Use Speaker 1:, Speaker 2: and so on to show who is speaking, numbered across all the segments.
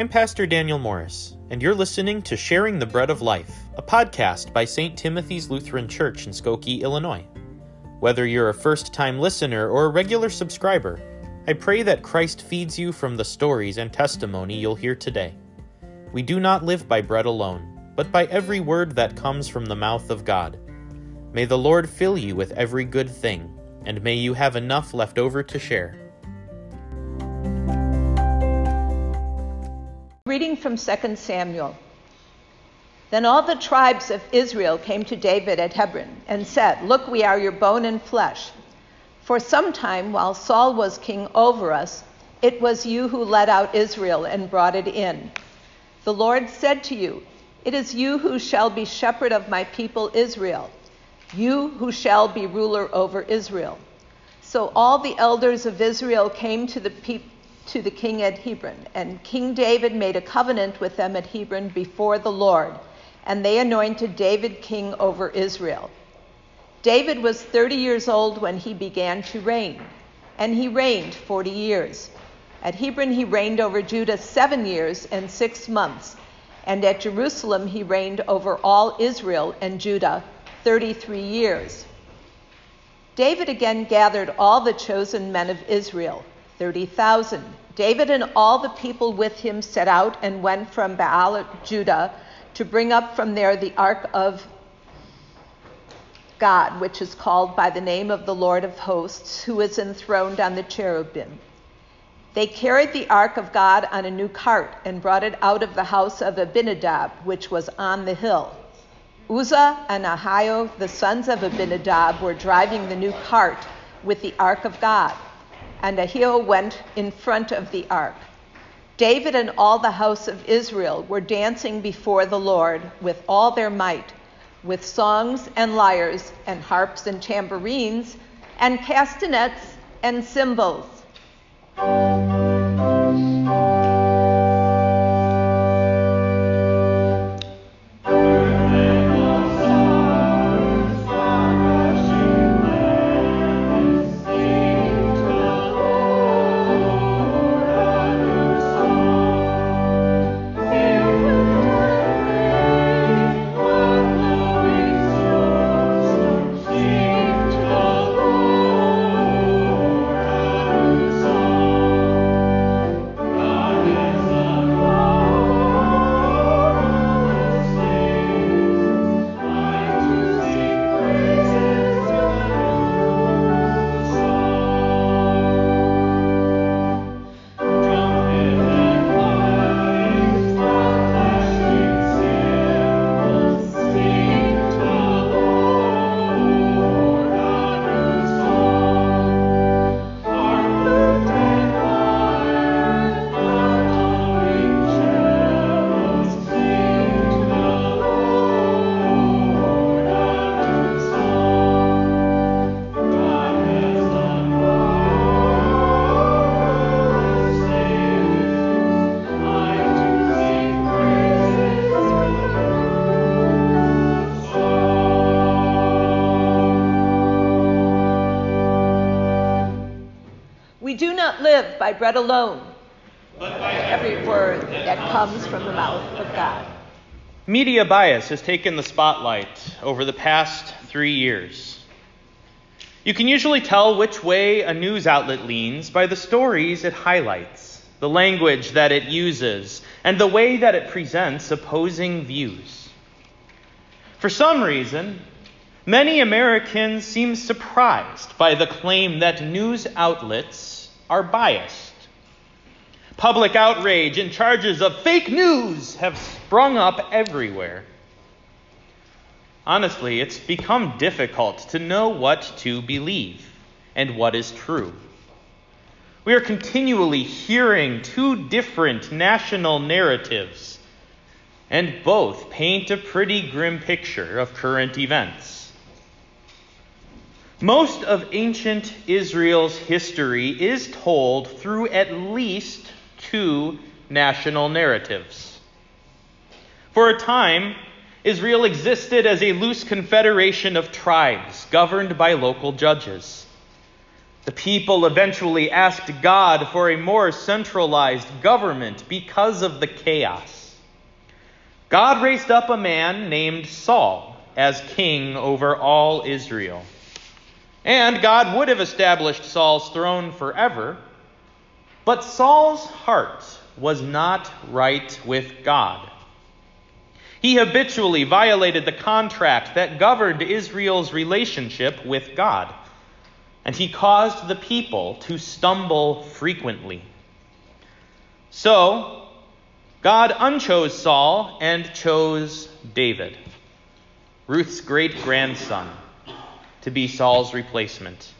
Speaker 1: I'm Pastor Daniel Morris, and you're listening to Sharing the Bread of Life, a podcast by St. Timothy's Lutheran Church in Skokie, Illinois. Whether you're a first time listener or a regular subscriber, I pray that Christ feeds you from the stories and testimony you'll hear today. We do not live by bread alone, but by every word that comes from the mouth of God. May the Lord fill you with every good thing, and may you have enough left over to share.
Speaker 2: Reading from 2 Samuel. Then all the tribes of Israel came to David at Hebron and said, Look, we are your bone and flesh. For some time, while Saul was king over us, it was you who led out Israel and brought it in. The Lord said to you, It is you who shall be shepherd of my people Israel, you who shall be ruler over Israel. So all the elders of Israel came to the people to the king at Hebron. And King David made a covenant with them at Hebron before the Lord, and they anointed David king over Israel. David was 30 years old when he began to reign, and he reigned 40 years. At Hebron, he reigned over Judah seven years and six months, and at Jerusalem, he reigned over all Israel and Judah 33 years. David again gathered all the chosen men of Israel 30,000. David and all the people with him set out and went from Baal, Judah, to bring up from there the ark of God, which is called by the name of the Lord of hosts, who is enthroned on the cherubim. They carried the ark of God on a new cart and brought it out of the house of Abinadab, which was on the hill. Uzzah and Ahio, the sons of Abinadab, were driving the new cart with the ark of God and Ahio went in front of the ark. David and all the house of Israel were dancing before the Lord with all their might, with songs and lyres and harps and tambourines and castanets and cymbals. Not live by bread alone, but by every word that comes from the mouth of God.
Speaker 1: Media bias has taken the spotlight over the past three years. You can usually tell which way a news outlet leans by the stories it highlights, the language that it uses, and the way that it presents opposing views. For some reason, many Americans seem surprised by the claim that news outlets are biased. Public outrage and charges of fake news have sprung up everywhere. Honestly, it's become difficult to know what to believe and what is true. We are continually hearing two different national narratives, and both paint a pretty grim picture of current events. Most of ancient Israel's history is told through at least two national narratives. For a time, Israel existed as a loose confederation of tribes governed by local judges. The people eventually asked God for a more centralized government because of the chaos. God raised up a man named Saul as king over all Israel. And God would have established Saul's throne forever, but Saul's heart was not right with God. He habitually violated the contract that governed Israel's relationship with God, and he caused the people to stumble frequently. So, God unchose Saul and chose David, Ruth's great grandson, to be Saul's replacement.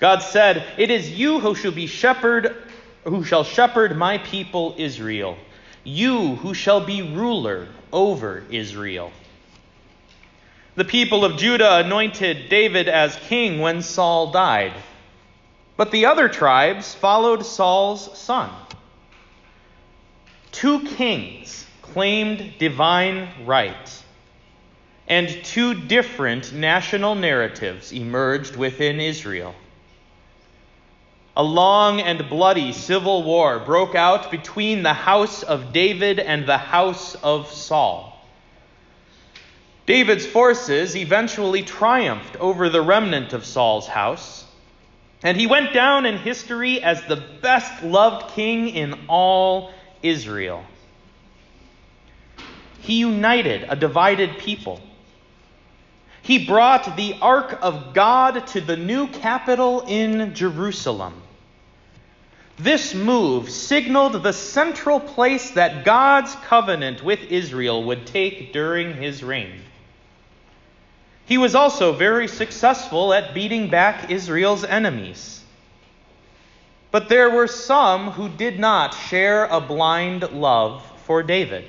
Speaker 1: God said, It is you who shall be shepherd, who shall shepherd my people Israel you who shall be ruler over Israel. The people of Judah anointed David as king when Saul died, but the other tribes followed Saul's son. Two kings claimed divine right, and two different national narratives emerged within Israel a long and bloody civil war broke out between the house of David and the house of Saul. David's forces eventually triumphed over the remnant of Saul's house, and he went down in history as the best loved king in all Israel. He united a divided people. He brought the ark of God to the new capital in Jerusalem. This move signaled the central place that God's covenant with Israel would take during his reign. He was also very successful at beating back Israel's enemies. But there were some who did not share a blind love for David.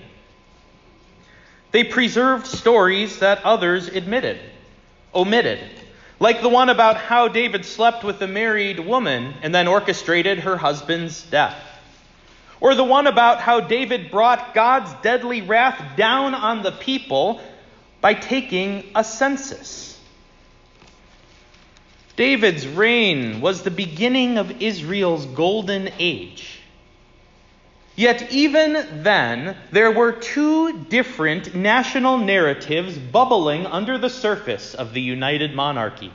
Speaker 1: They preserved stories that others admitted, omitted, like the one about how David slept with a married woman and then orchestrated her husband's death. Or the one about how David brought God's deadly wrath down on the people by taking a census. David's reign was the beginning of Israel's golden age. Yet, even then, there were two different national narratives bubbling under the surface of the united monarchy.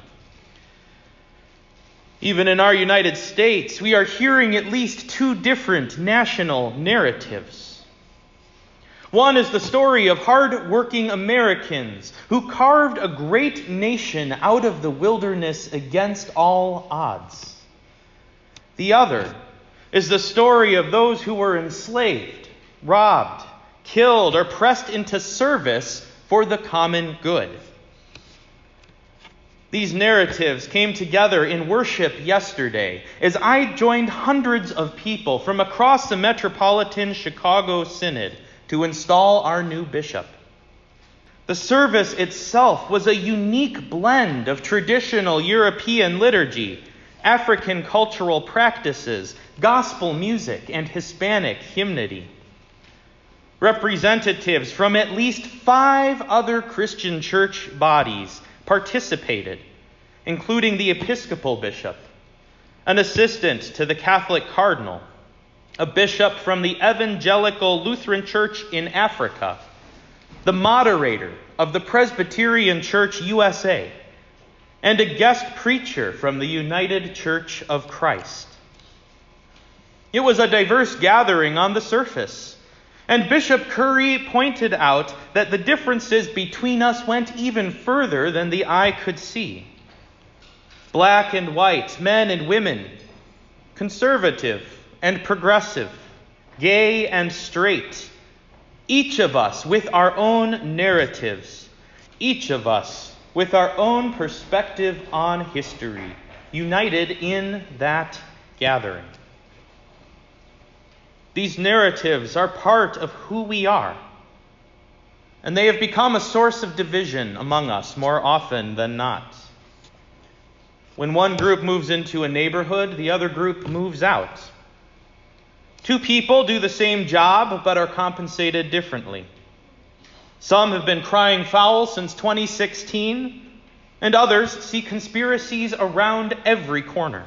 Speaker 1: Even in our United States, we are hearing at least two different national narratives. One is the story of hard-working Americans who carved a great nation out of the wilderness against all odds. The other is the story of those who were enslaved, robbed, killed, or pressed into service for the common good. These narratives came together in worship yesterday as I joined hundreds of people from across the metropolitan Chicago Synod to install our new bishop. The service itself was a unique blend of traditional European liturgy, African cultural practices, gospel music, and Hispanic hymnody. Representatives from at least five other Christian church bodies participated, including the Episcopal bishop, an assistant to the Catholic cardinal, a bishop from the Evangelical Lutheran Church in Africa, the moderator of the Presbyterian Church USA, and a guest preacher from the United Church of Christ. It was a diverse gathering on the surface. And Bishop Curry pointed out that the differences between us went even further than the eye could see. Black and white, men and women, conservative and progressive, gay and straight, each of us with our own narratives, each of us with our own perspective on history, united in that gathering. These narratives are part of who we are, and they have become a source of division among us more often than not. When one group moves into a neighborhood, the other group moves out. Two people do the same job but are compensated differently. Some have been crying foul since 2016, and others see conspiracies around every corner.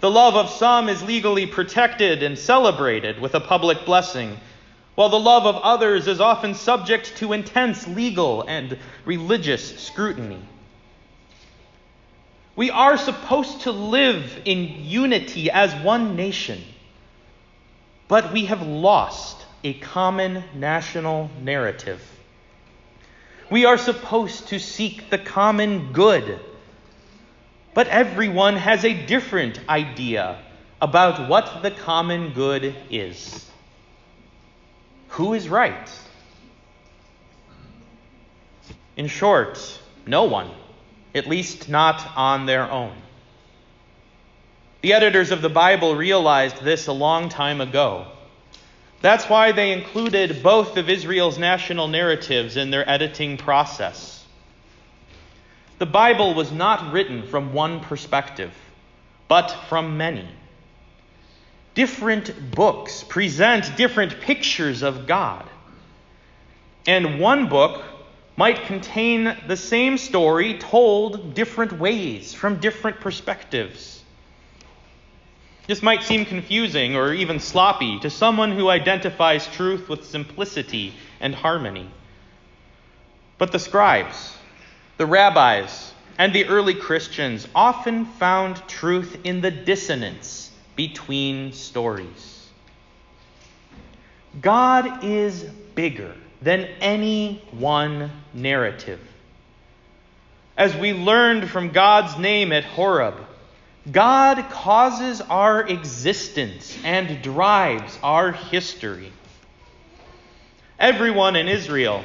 Speaker 1: The love of some is legally protected and celebrated with a public blessing, while the love of others is often subject to intense legal and religious scrutiny. We are supposed to live in unity as one nation, but we have lost a common national narrative. We are supposed to seek the common good, but everyone has a different idea about what the common good is. Who is right? In short, no one, at least not on their own. The editors of the Bible realized this a long time ago. That's why they included both of Israel's national narratives in their editing process. The Bible was not written from one perspective, but from many different books present different pictures of God. And one book might contain the same story told different ways from different perspectives. This might seem confusing or even sloppy to someone who identifies truth with simplicity and harmony. But the scribes, the rabbis, and the early Christians often found truth in the dissonance between stories. God is bigger than any one narrative. As we learned from God's name at Horeb, God causes our existence and drives our history. Everyone in Israel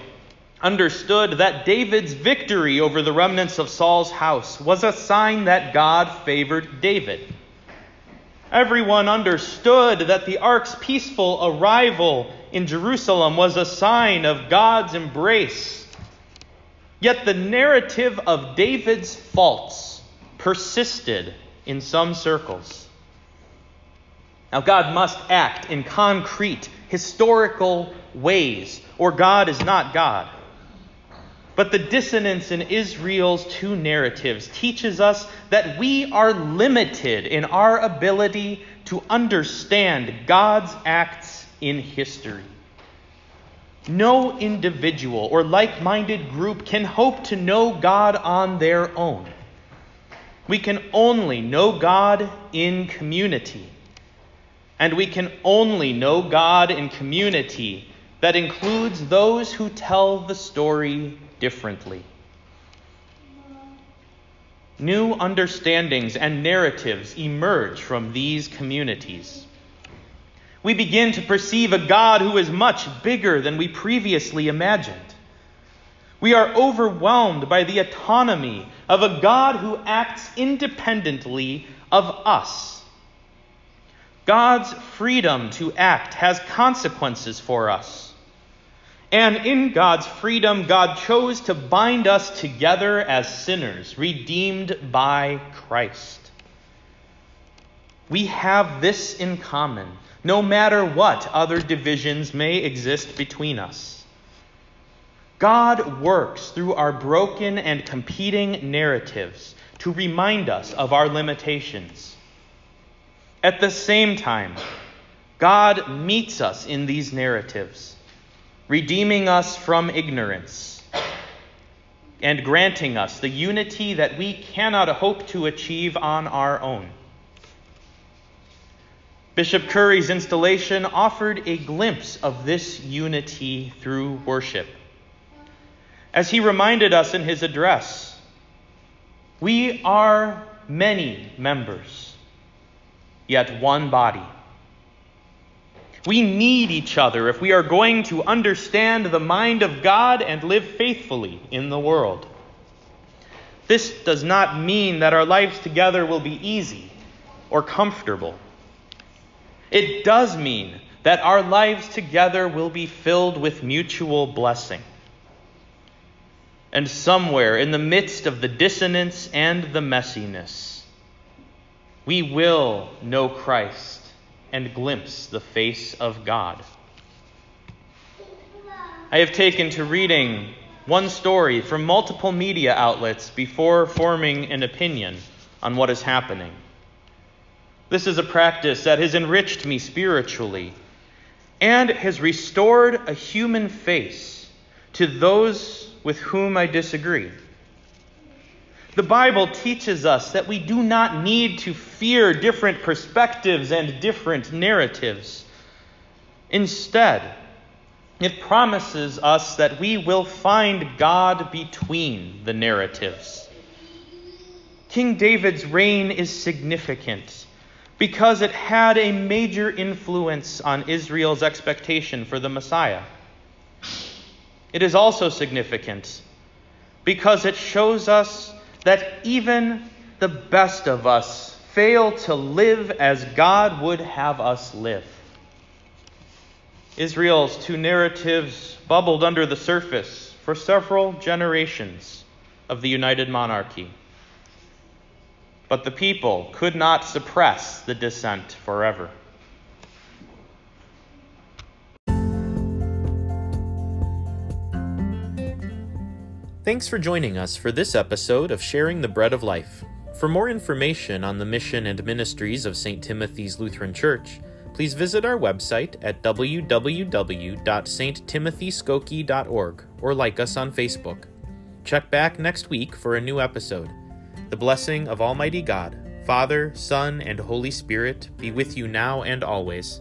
Speaker 1: understood that David's victory over the remnants of Saul's house was a sign that God favored David. Everyone understood that the ark's peaceful arrival in Jerusalem was a sign of God's embrace. Yet the narrative of David's faults persisted in some circles. Now, God must act in concrete, historical ways, or God is not God. But the dissonance in Israel's two narratives teaches us that we are limited in our ability to understand God's acts in history. No individual or like minded group can hope to know God on their own. We can only know God in community. And we can only know God in community that includes those who tell the story differently. New understandings and narratives emerge from these communities. We begin to perceive a God who is much bigger than we previously imagined. We are overwhelmed by the autonomy of a God who acts independently of us. God's freedom to act has consequences for us. And in God's freedom, God chose to bind us together as sinners, redeemed by Christ. We have this in common, no matter what other divisions may exist between us. God works through our broken and competing narratives to remind us of our limitations. At the same time, God meets us in these narratives redeeming us from ignorance and granting us the unity that we cannot hope to achieve on our own. Bishop Curry's installation offered a glimpse of this unity through worship. As he reminded us in his address, we are many members, yet one body. We need each other if we are going to understand the mind of God and live faithfully in the world. This does not mean that our lives together will be easy or comfortable. It does mean that our lives together will be filled with mutual blessing. And somewhere in the midst of the dissonance and the messiness, we will know Christ and glimpse the face of God. I have taken to reading one story from multiple media outlets before forming an opinion on what is happening. This is a practice that has enriched me spiritually and has restored a human face to those with whom I disagree. The Bible teaches us that we do not need to fear different perspectives and different narratives. Instead, it promises us that we will find God between the narratives. King David's reign is significant because it had a major influence on Israel's expectation for the Messiah. It is also significant because it shows us that even the best of us fail to live as God would have us live. Israel's two narratives bubbled under the surface for several generations of the united monarchy. But the people could not suppress the dissent forever. Thanks for joining us for this episode of Sharing the Bread of Life. For more information on the mission and ministries of St. Timothy's Lutheran Church, please visit our website at www.sttimothyskokie.org or like us on Facebook. Check back next week for a new episode. The blessing of Almighty God, Father, Son, and Holy Spirit be with you now and always.